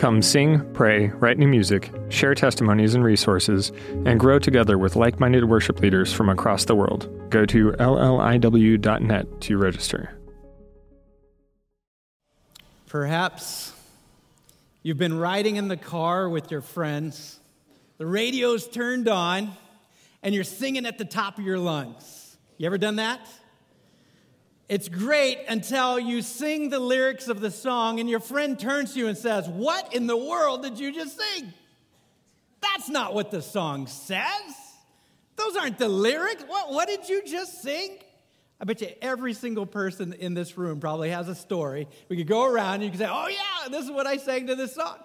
Come sing, pray, write new music, share testimonies and resources, and grow together with like minded worship leaders from across the world. Go to lliw.net to register. Perhaps you've been riding in the car with your friends, the radio's turned on, and you're singing at the top of your lungs. You ever done that? It's great until you sing the lyrics of the song and your friend turns to you and says, What in the world did you just sing? That's not what the song says. Those aren't the lyrics. What, what did you just sing? I bet you every single person in this room probably has a story. We could go around and you could say, oh, yeah, this is what I sang to this song.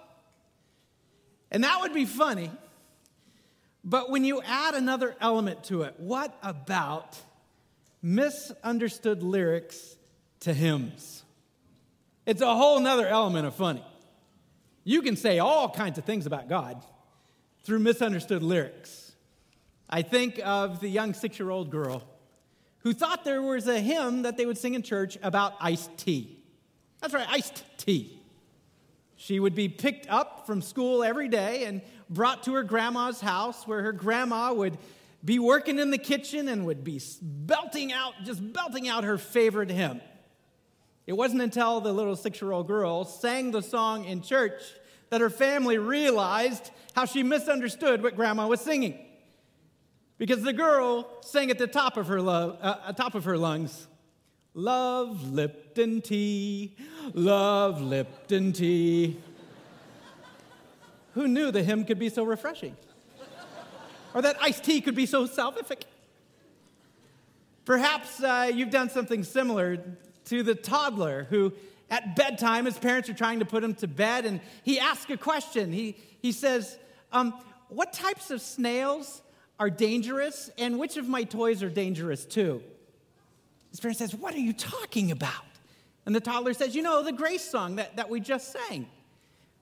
And that would be funny. But when you add another element to it, what about misunderstood lyrics to hymns? It's a whole nother element of funny. You can say all kinds of things about God through misunderstood lyrics. I think of the young six year old girl who thought there was a hymn that they would sing in church about iced tea. That's right, iced tea. She would be picked up from school every day and brought to her grandma's house where her grandma would be working in the kitchen and would be belting out, just belting out her favorite hymn. It wasn't until the little six year old girl sang the song in church that her family realized how she misunderstood what grandma was singing. Because the girl sang at the top of her, lo- uh, top of her lungs, Love Lipton tea, love Lipton tea. Who knew the hymn could be so refreshing? Or that iced tea could be so salvific? Perhaps uh, you've done something similar to the toddler who, at bedtime, his parents are trying to put him to bed, and he asks a question. He, he says, um, What types of snails are dangerous, and which of my toys are dangerous too? His parent says, What are you talking about? And the toddler says, You know, the grace song that, that we just sang.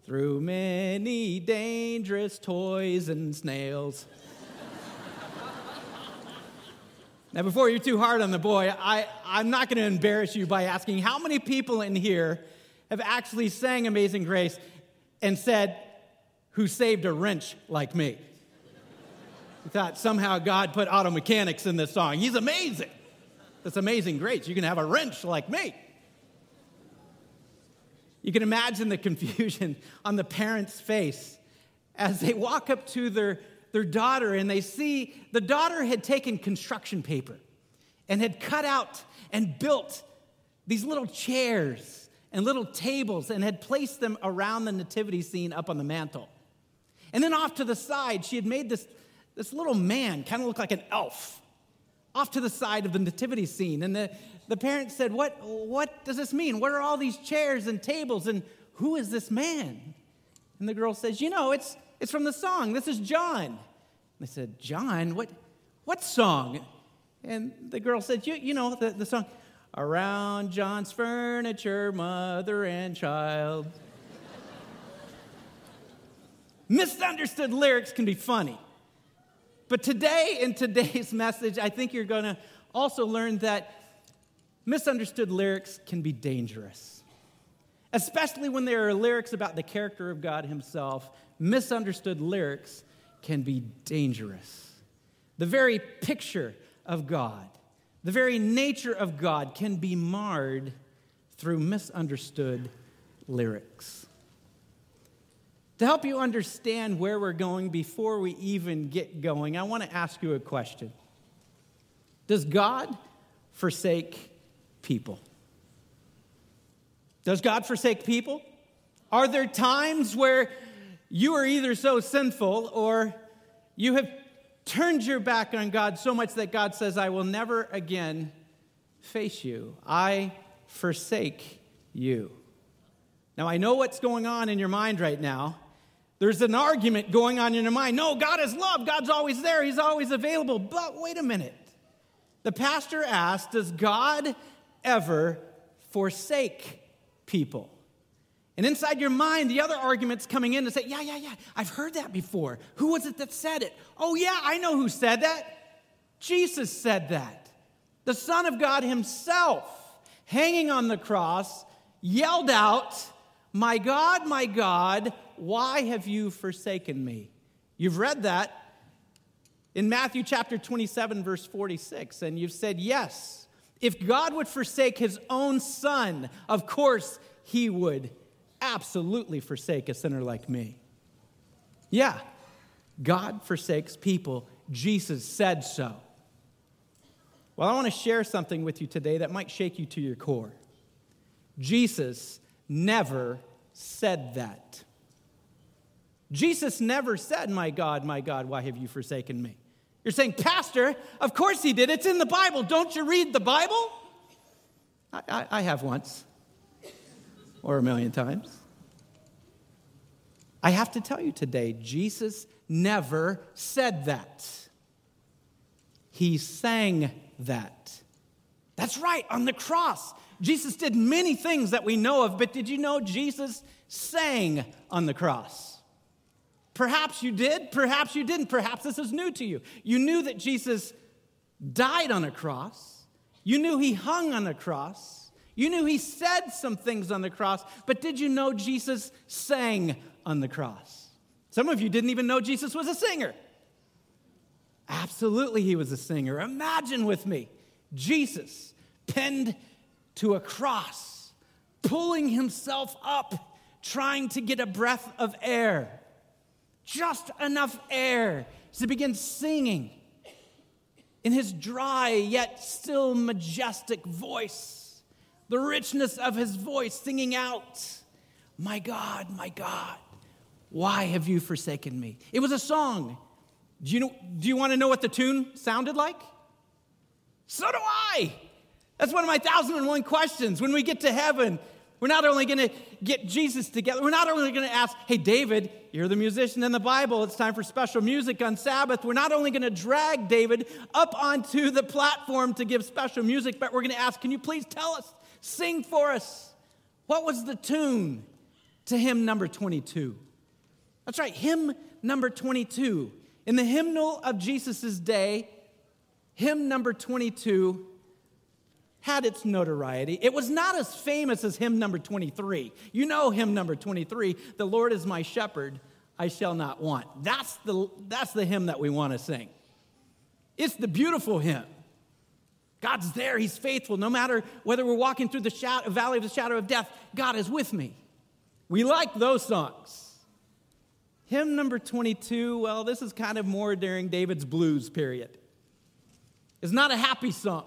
Through many dangerous toys and snails. Now, before you're too hard on the boy, I, I'm not going to embarrass you by asking how many people in here have actually sang Amazing Grace and said, Who saved a wrench like me? We thought somehow God put auto mechanics in this song. He's amazing. That's amazing grace. You can have a wrench like me. You can imagine the confusion on the parents' face as they walk up to their, their daughter and they see the daughter had taken construction paper and had cut out and built these little chairs and little tables and had placed them around the nativity scene up on the mantle. And then off to the side, she had made this this little man kind of look like an elf off to the side of the nativity scene. And the, the parents said, what, what does this mean? What are all these chairs and tables? And who is this man? And the girl says, You know, it's, it's from the song. This is John. They said, John? What, what song? And the girl said, You, you know, the, the song, Around John's furniture, mother and child. Misunderstood lyrics can be funny. But today, in today's message, I think you're going to also learn that misunderstood lyrics can be dangerous. Especially when there are lyrics about the character of God Himself, misunderstood lyrics can be dangerous. The very picture of God, the very nature of God can be marred through misunderstood lyrics. To help you understand where we're going before we even get going, I want to ask you a question Does God forsake people? Does God forsake people? Are there times where you are either so sinful or you have turned your back on God so much that God says, I will never again face you? I forsake you. Now, I know what's going on in your mind right now. there's an argument going on in your mind. No, God is love. God's always there. He's always available. But wait a minute. The pastor asked, Does God ever forsake people? And inside your mind, the other argument's coming in to say, Yeah, yeah, yeah, I've heard that before. Who was it that said it? Oh, yeah, I know who said that. Jesus said that. The Son of God Himself, hanging on the cross, yelled out, My God, my God, why have you forsaken me? You've read that in Matthew chapter 27, verse 46, and you've said, Yes, if God would forsake His own Son, of course He would absolutely forsake a sinner like me. Yeah, God forsakes people. Jesus said so. Well, I want to share something with you today that might shake you to your core. Jesus never said that. Jesus never said, My God, my God, why have you forsaken me? You're saying, Pastor, of course he did. It's in the Bible. Don't you read the Bible? I, I, I have once or a million times. I have to tell you today, Jesus never said that. He sang that. That's right, on the cross. Jesus did many things that we know of, but did you know Jesus sang on the cross? Perhaps you did, perhaps you didn't. Perhaps this is new to you. You knew that Jesus died on a cross, you knew he hung on a cross. You knew he said some things on the cross, but did you know Jesus sang on the cross? Some of you didn't even know Jesus was a singer. Absolutely, he was a singer. Imagine with me Jesus pinned to a cross, pulling himself up, trying to get a breath of air, just enough air to begin singing in his dry yet still majestic voice the richness of his voice singing out, My God, my God, why have you forsaken me? It was a song. Do you, know, do you want to know what the tune sounded like? So do I. That's one of my thousand and one questions. When we get to heaven, we're not only going to get Jesus together, we're not only going to ask, hey, David, you're the musician in the Bible. It's time for special music on Sabbath. We're not only going to drag David up onto the platform to give special music, but we're going to ask, can you please tell us Sing for us. What was the tune to hymn number 22? That's right, hymn number 22. In the hymnal of Jesus' day, hymn number 22 had its notoriety. It was not as famous as hymn number 23. You know hymn number 23, The Lord is my shepherd, I shall not want. That's the, that's the hymn that we want to sing. It's the beautiful hymn. God's there. He's faithful. No matter whether we're walking through the shadow, valley of the shadow of death, God is with me. We like those songs. Hymn number 22, well, this is kind of more during David's blues period. It's not a happy song,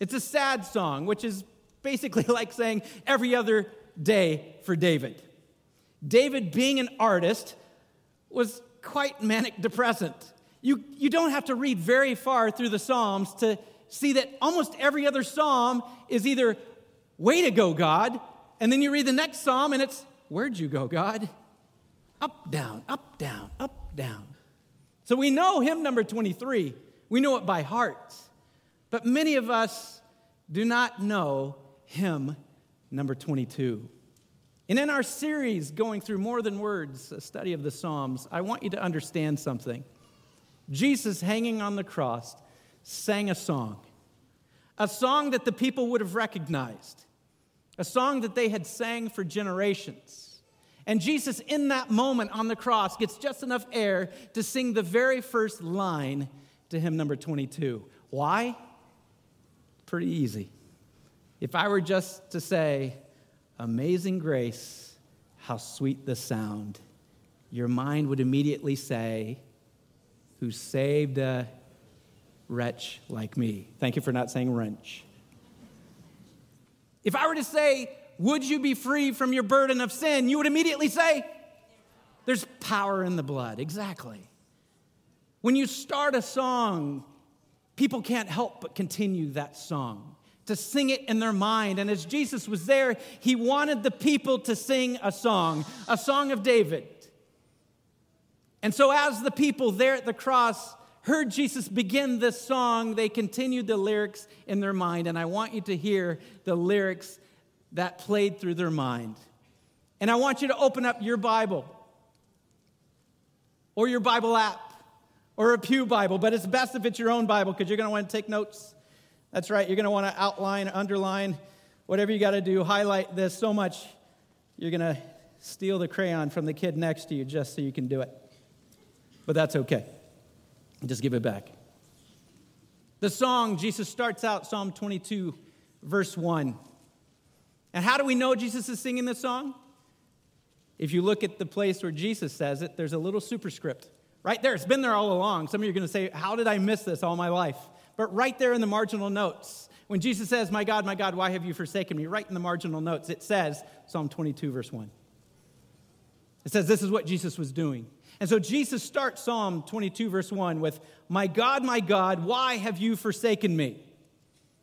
it's a sad song, which is basically like saying every other day for David. David, being an artist, was quite manic depressant. You, you don't have to read very far through the Psalms to see that almost every other psalm is either, way to go, God, and then you read the next psalm and it's, where'd you go, God? Up, down, up, down, up, down. So we know hymn number 23. We know it by heart. But many of us do not know hymn number 22. And in our series, going through more than words, a study of the Psalms, I want you to understand something. Jesus hanging on the cross sang a song, a song that the people would have recognized, a song that they had sang for generations. And Jesus, in that moment on the cross, gets just enough air to sing the very first line to hymn number 22. Why? Pretty easy. If I were just to say, Amazing grace, how sweet the sound, your mind would immediately say, Who saved a wretch like me. Thank you for not saying wrench. If I were to say, Would you be free from your burden of sin? you would immediately say, There's power in the blood. Exactly. When you start a song, people can't help but continue that song, to sing it in their mind. And as Jesus was there, he wanted the people to sing a song, a song of David. And so, as the people there at the cross heard Jesus begin this song, they continued the lyrics in their mind. And I want you to hear the lyrics that played through their mind. And I want you to open up your Bible or your Bible app or a Pew Bible, but it's best if it's your own Bible because you're going to want to take notes. That's right, you're going to want to outline, underline, whatever you got to do, highlight this so much, you're going to steal the crayon from the kid next to you just so you can do it. But that's okay. Just give it back. The song, Jesus starts out Psalm 22, verse 1. And how do we know Jesus is singing this song? If you look at the place where Jesus says it, there's a little superscript right there. It's been there all along. Some of you are going to say, How did I miss this all my life? But right there in the marginal notes, when Jesus says, My God, my God, why have you forsaken me? Right in the marginal notes, it says, Psalm 22, verse 1. It says, This is what Jesus was doing. And so Jesus starts Psalm 22, verse 1 with, My God, my God, why have you forsaken me?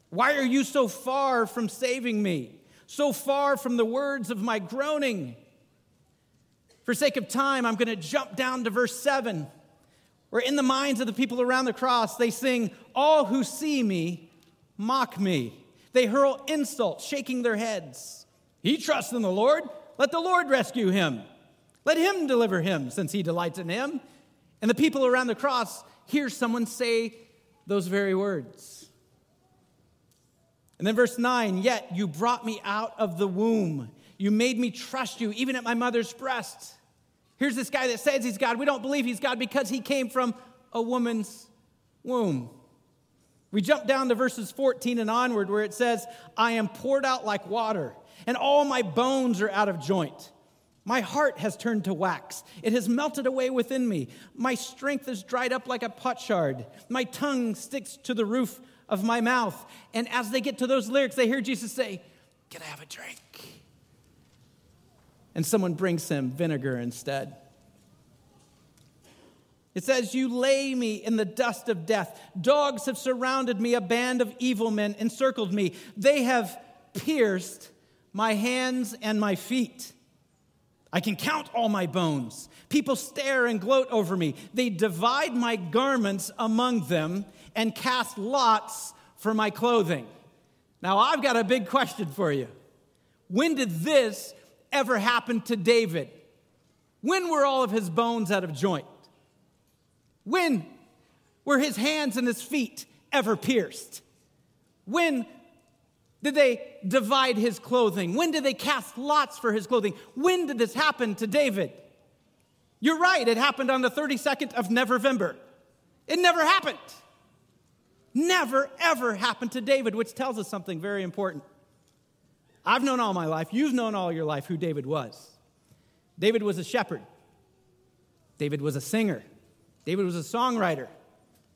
Why are you so far from saving me? So far from the words of my groaning? For sake of time, I'm going to jump down to verse 7, where in the minds of the people around the cross, they sing, All who see me mock me. They hurl insults, shaking their heads. He trusts in the Lord. Let the Lord rescue him. Let him deliver him, since he delights in him. And the people around the cross hear someone say those very words. And then verse 9, yet you brought me out of the womb. You made me trust you, even at my mother's breast. Here's this guy that says he's God. We don't believe he's God because he came from a woman's womb. We jump down to verses 14 and onward where it says, I am poured out like water, and all my bones are out of joint. My heart has turned to wax. It has melted away within me. My strength is dried up like a potsherd. My tongue sticks to the roof of my mouth. And as they get to those lyrics, they hear Jesus say, Can I have a drink? And someone brings him vinegar instead. It says, You lay me in the dust of death. Dogs have surrounded me. A band of evil men encircled me. They have pierced my hands and my feet. I can count all my bones. People stare and gloat over me. They divide my garments among them and cast lots for my clothing. Now, I've got a big question for you. When did this ever happen to David? When were all of his bones out of joint? When were his hands and his feet ever pierced? When did they divide his clothing? When did they cast lots for his clothing? When did this happen to David? You're right, it happened on the 32nd of November. It never happened. Never, ever happened to David, which tells us something very important. I've known all my life, you've known all your life who David was. David was a shepherd, David was a singer, David was a songwriter,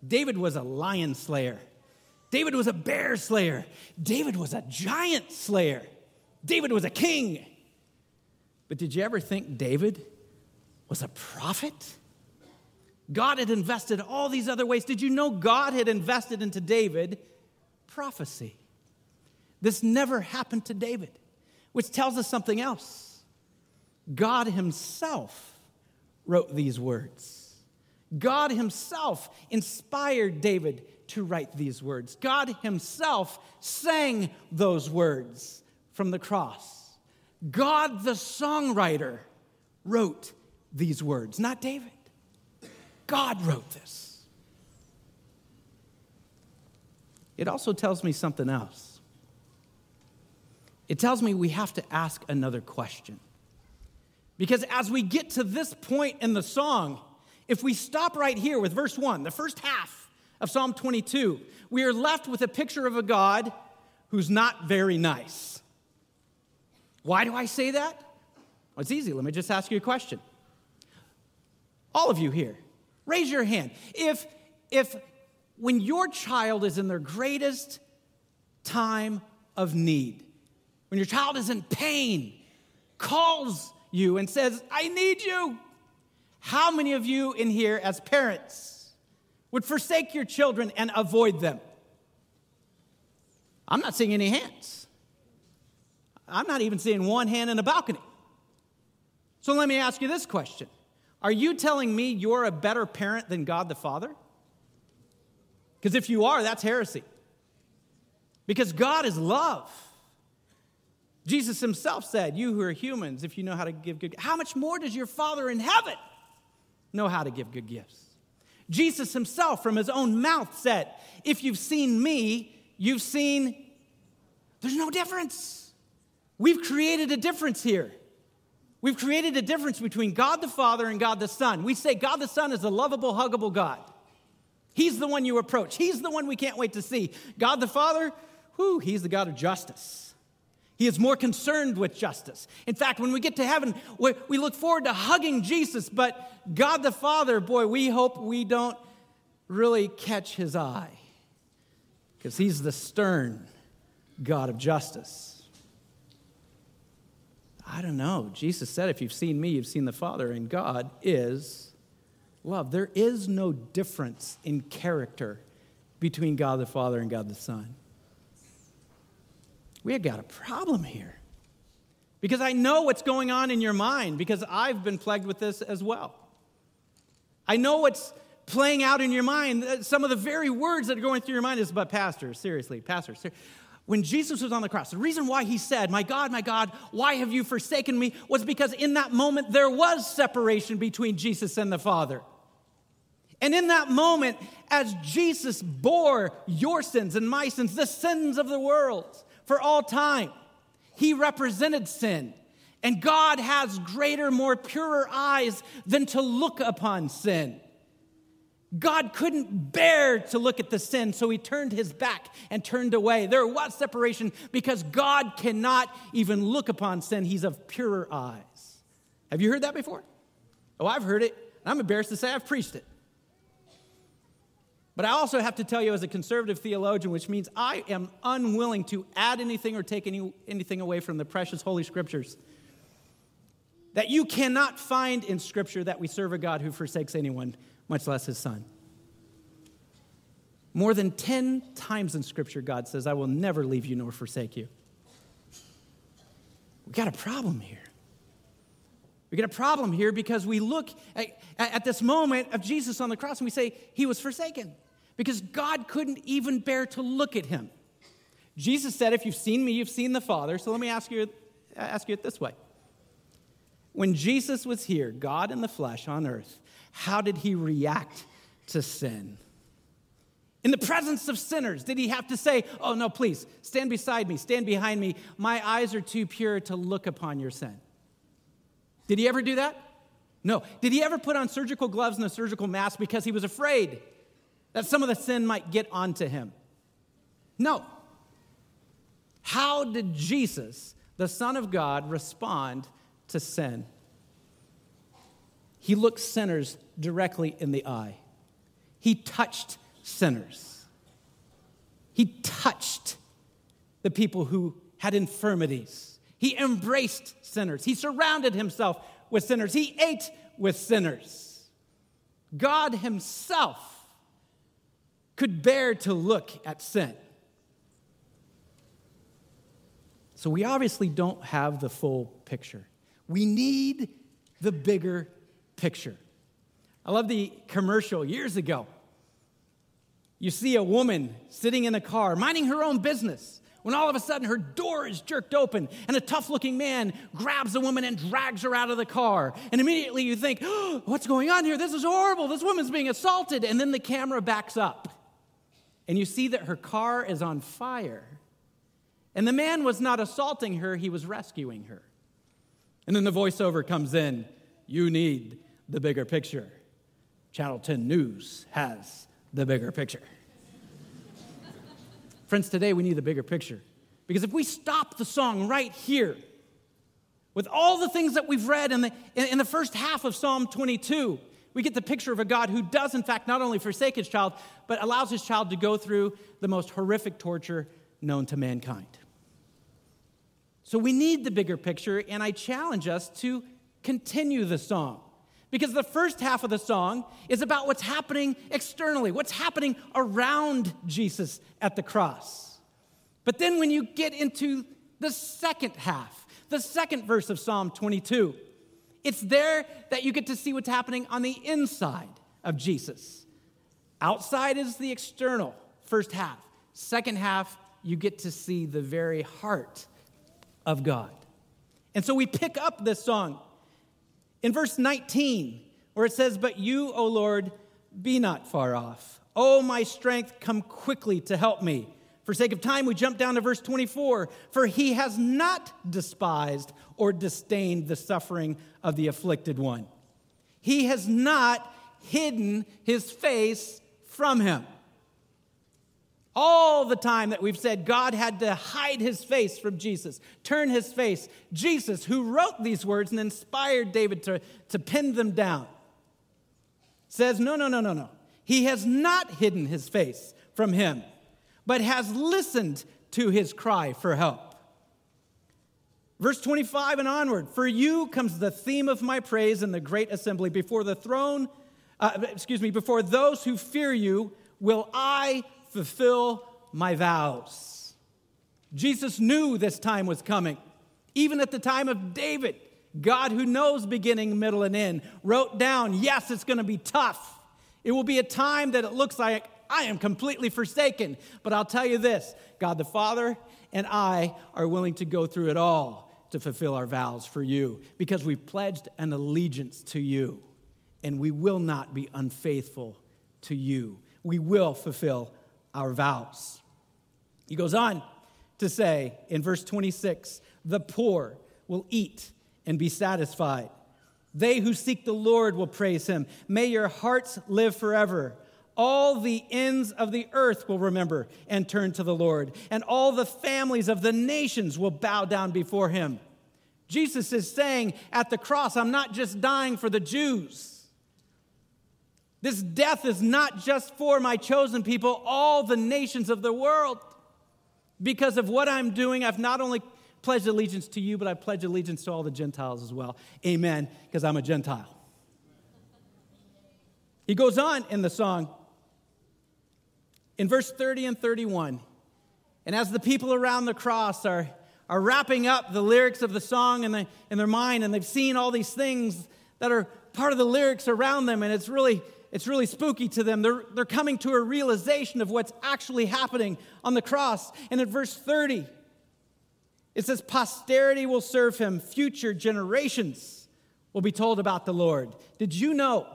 David was a lion slayer. David was a bear slayer. David was a giant slayer. David was a king. But did you ever think David was a prophet? God had invested all these other ways. Did you know God had invested into David prophecy? This never happened to David, which tells us something else. God Himself wrote these words. God Himself inspired David to write these words. God Himself sang those words from the cross. God, the songwriter, wrote these words, not David. God wrote this. It also tells me something else. It tells me we have to ask another question. Because as we get to this point in the song, if we stop right here with verse 1, the first half, of Psalm 22, we are left with a picture of a God who's not very nice. Why do I say that? Well, it's easy. Let me just ask you a question. All of you here, raise your hand. If, if when your child is in their greatest time of need, when your child is in pain, calls you and says, I need you, how many of you in here as parents would forsake your children and avoid them? I'm not seeing any hands. I'm not even seeing one hand in the balcony. So let me ask you this question Are you telling me you're a better parent than God the Father? Because if you are, that's heresy. Because God is love. Jesus himself said, You who are humans, if you know how to give good, how much more does your Father in heaven know how to give good gifts? Jesus himself, from his own mouth, said, If you've seen me, you've seen, there's no difference. We've created a difference here. We've created a difference between God the Father and God the Son. We say God the Son is a lovable, huggable God. He's the one you approach, He's the one we can't wait to see. God the Father, whew, He's the God of justice. He is more concerned with justice. In fact, when we get to heaven, we look forward to hugging Jesus, but God the Father, boy, we hope we don't really catch his eye because he's the stern God of justice. I don't know. Jesus said, if you've seen me, you've seen the Father, and God is love. There is no difference in character between God the Father and God the Son we got a problem here. Because I know what's going on in your mind, because I've been plagued with this as well. I know what's playing out in your mind. Uh, some of the very words that are going through your mind is, but pastor, seriously, pastor, when Jesus was on the cross, the reason why he said, My God, my God, why have you forsaken me? was because in that moment there was separation between Jesus and the Father. And in that moment, as Jesus bore your sins and my sins, the sins of the world, for all time. He represented sin. And God has greater, more purer eyes than to look upon sin. God couldn't bear to look at the sin, so he turned his back and turned away. There was separation because God cannot even look upon sin. He's of purer eyes. Have you heard that before? Oh, I've heard it. I'm embarrassed to say I've preached it. But I also have to tell you, as a conservative theologian, which means I am unwilling to add anything or take any, anything away from the precious Holy Scriptures, that you cannot find in Scripture that we serve a God who forsakes anyone, much less his son. More than 10 times in Scripture, God says, I will never leave you nor forsake you. We got a problem here. We get a problem here because we look at, at, this moment of Jesus on the cross and we say, He was forsaken because God couldn't even bear to look at him. Jesus said, If you've seen me, you've seen the Father. So let me ask you, ask you it this way. When Jesus was here, God in the flesh on earth, how did he react to sin? In the presence of sinners, did he have to say, Oh, no, please, stand beside me, stand behind me. My eyes are too pure to look upon your sin? Did he ever do that? No. Did he ever put on surgical gloves and a surgical mask because he was afraid that some of the sin might get onto him. No. How did Jesus, the Son of God, respond to sin? He looked sinners directly in the eye. He touched sinners. He touched the people who had infirmities. He embraced sinners. He surrounded himself with sinners. He ate with sinners. God Himself could bear to look at sin. So we obviously don't have the full picture. We need the bigger picture. I love the commercial years ago. You see a woman sitting in a car, minding her own business, when all of a sudden her door is jerked open and a tough looking man grabs the woman and drags her out of the car. And immediately you think, oh, What's going on here? This is horrible. This woman's being assaulted. And then the camera backs up and you see that her car is on fire. And the man was not assaulting her, he was rescuing her. And then the voiceover comes in You need the bigger picture. Channel 10 News has the bigger picture. Friends, today we need the bigger picture. Because if we stop the song right here, with all the things that we've read in the, in the first half of Psalm 22, we get the picture of a God who does, in fact, not only forsake his child, but allows his child to go through the most horrific torture known to mankind. So we need the bigger picture, and I challenge us to continue the song. Because the first half of the song is about what's happening externally, what's happening around Jesus at the cross. But then when you get into the second half, the second verse of Psalm 22, It's there that you get to see what's happening on the inside of Jesus. Outside is the external, first half. Second half, you get to see the very heart of God. And so we pick up this song in verse 19, where it says, But you, O Lord, be not far off. O my strength, come quickly to help me. For sake of time, we jump down to verse 24. For he has not despised or disdained the suffering of the afflicted one. He has not hidden his face from him. All the time that we've said God had to hide his face from Jesus, turn his face. Jesus, who wrote these words and inspired David to, to pin them down, says, No, no, no, no, no. He has not hidden his face from him, but has listened to his cry for help. Verse 25 and onward For you comes the theme of my praise in the great assembly. Before the throne, uh, excuse me, before those who fear you, will I fulfill my vows. Jesus knew this time was coming. Even at the time of David, God, who knows beginning, middle, and end, wrote down, yes, it's going to be tough. It will be a time that it looks like I am completely forsaken. But I'll tell you this God the Father and I are willing to go through it all to fulfill our vows for you because we've pledged an allegiance to you and we will not be unfaithful to you. We will fulfill our vows. He goes on to say in verse 26 the poor will eat and be satisfied. They who seek the Lord will praise him. May your hearts live forever. All the ends of the earth will remember and turn to the Lord, and all the families of the nations will bow down before him. Jesus is saying at the cross, I'm not just dying for the Jews. This death is not just for my chosen people, all the nations of the world. Because of what I'm doing, I've not only pledged allegiance to you, but I pledge allegiance to all the Gentiles as well. Amen, because I'm a Gentile. He goes on in the song in verse 30 and 31. And as the people around the cross are, are wrapping up the lyrics of the song in, the, in their mind, and they've seen all these things that are part of the lyrics around them, and it's really it's really spooky to them. They're, they're coming to a realization of what's actually happening on the cross. And in verse 30, it says, Posterity will serve him, future generations will be told about the Lord. Did you know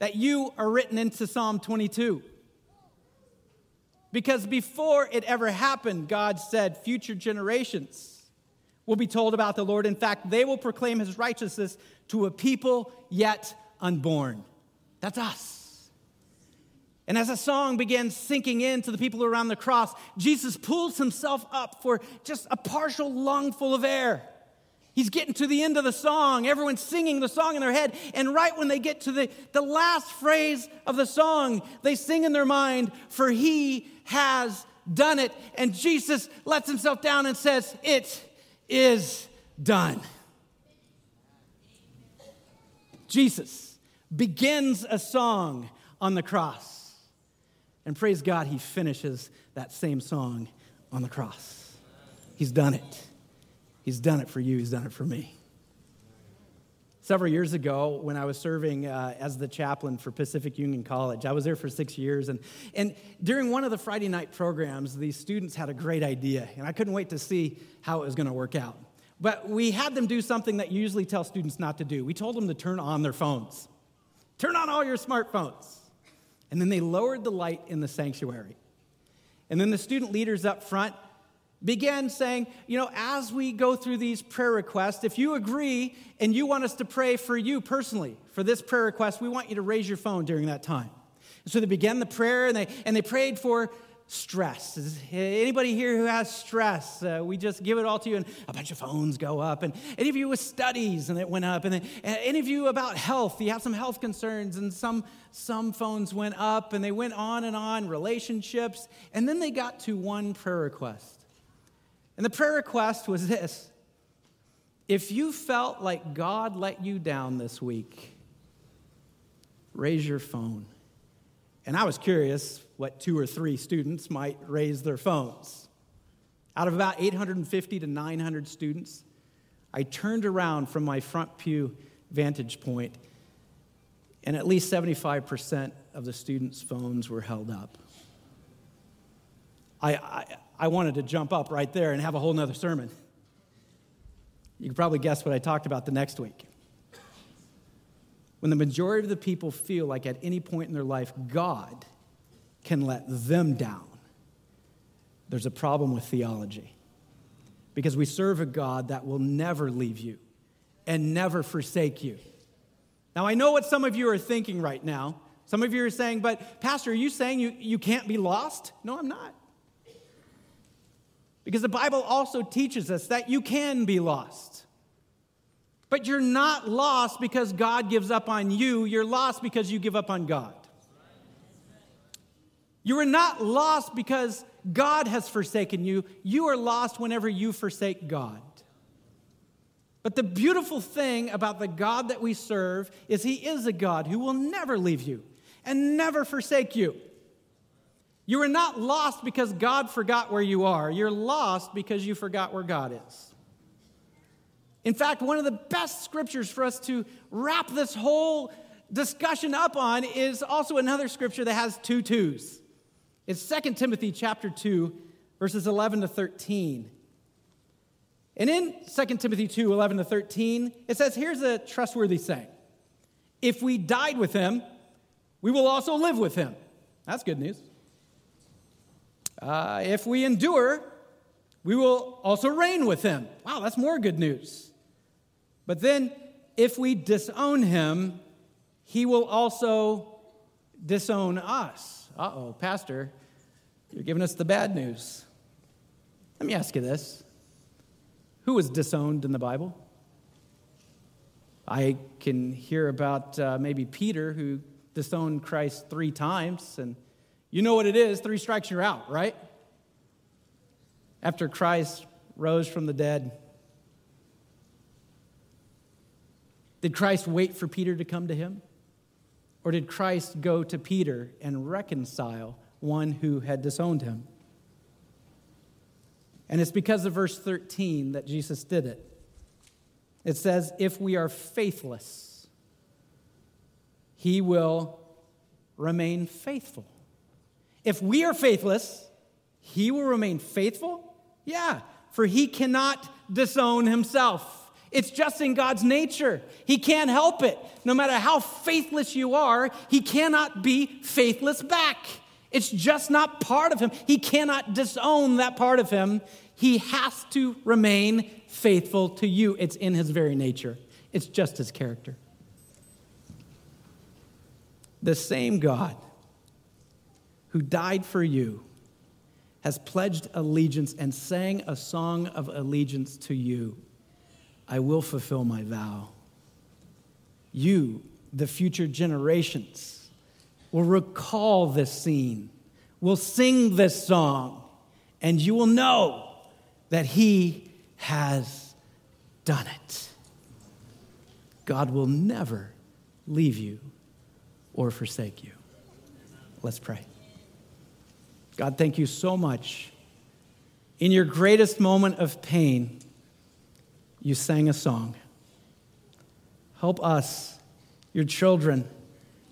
that you are written into Psalm 22? Because before it ever happened, God said, Future generations will be told about the Lord. In fact, they will proclaim his righteousness to a people yet unborn. That's us. And as a song begins sinking in to the people around the cross, Jesus pulls himself up for just a partial lungful of air. He's getting to the end of the song. Everyone's singing the song in their head. And right when they get to the, the last phrase of the song, they sing in their mind, For he has done it. And Jesus lets himself down and says, It is done. Jesus begins a song on the cross. And praise God, he finishes that same song on the cross. He's done it. He's done it for you, he's done it for me. Several years ago, when I was serving uh, as the chaplain for Pacific Union College, I was there for six years. And, and during one of the Friday night programs, these students had a great idea, and I couldn't wait to see how it was going to work out. But we had them do something that you usually tell students not to do. We told them to turn on their phones. Turn on all your smartphones. And then they lowered the light in the sanctuary. And then the student leaders up front began saying, you know, as we go through these prayer requests, if you agree and you want us to pray for you personally for this prayer request, we want you to raise your phone during that time. And so they began the prayer and they, and they prayed for stress. Is anybody here who has stress? Uh, we just give it all to you, and a bunch of phones go up. And any of you with studies, and it went up. And then any of you about health, you have some health concerns, and some some phones went up, and they went on and on. Relationships, and then they got to one prayer request, and the prayer request was this: If you felt like God let you down this week, raise your phone. And I was curious what two or three students might raise their phones. Out of about 850 to 900 students, I turned around from my front pew vantage point, and at least 75% of the students' phones were held up. I, I, I wanted to jump up right there and have a whole nother sermon. You can probably guess what I talked about the next week. When the majority of the people feel like at any point in their life God can let them down, there's a problem with theology. Because we serve a God that will never leave you and never forsake you. Now, I know what some of you are thinking right now. Some of you are saying, but Pastor, are you saying you, you can't be lost? No, I'm not. Because the Bible also teaches us that you can be lost. But you're not lost because God gives up on you, you're lost because you give up on God. You are not lost because God has forsaken you. You are lost whenever you forsake God. But the beautiful thing about the God that we serve is He is a God who will never leave you and never forsake you. You are not lost because God forgot where you are. You're lost because you forgot where God is. In fact, one of the best scriptures for us to wrap this whole discussion up on is also another scripture that has two twos. It's 2 Timothy chapter 2, verses 11 to 13. And in 2 Timothy 2, 11 to 13, it says, Here's a trustworthy saying If we died with him, we will also live with him. That's good news. Uh, if we endure, we will also reign with him. Wow, that's more good news. But then, if we disown him, he will also disown us. Uh oh, Pastor, you're giving us the bad news. Let me ask you this Who was disowned in the Bible? I can hear about uh, maybe Peter who disowned Christ three times, and you know what it is three strikes, you're out, right? After Christ rose from the dead, did Christ wait for Peter to come to him? Or did Christ go to Peter and reconcile one who had disowned him? And it's because of verse 13 that Jesus did it. It says, If we are faithless, he will remain faithful. If we are faithless, he will remain faithful? Yeah, for he cannot disown himself. It's just in God's nature. He can't help it. No matter how faithless you are, he cannot be faithless back. It's just not part of him. He cannot disown that part of him. He has to remain faithful to you. It's in his very nature, it's just his character. The same God who died for you has pledged allegiance and sang a song of allegiance to you. I will fulfill my vow. You, the future generations, will recall this scene, will sing this song, and you will know that He has done it. God will never leave you or forsake you. Let's pray. God, thank you so much. In your greatest moment of pain, you sang a song. Help us, your children,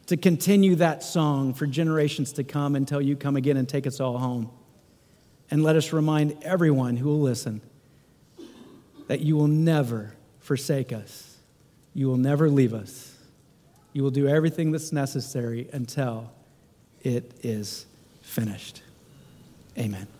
to continue that song for generations to come until you come again and take us all home. And let us remind everyone who will listen that you will never forsake us, you will never leave us. You will do everything that's necessary until it is finished. Amen.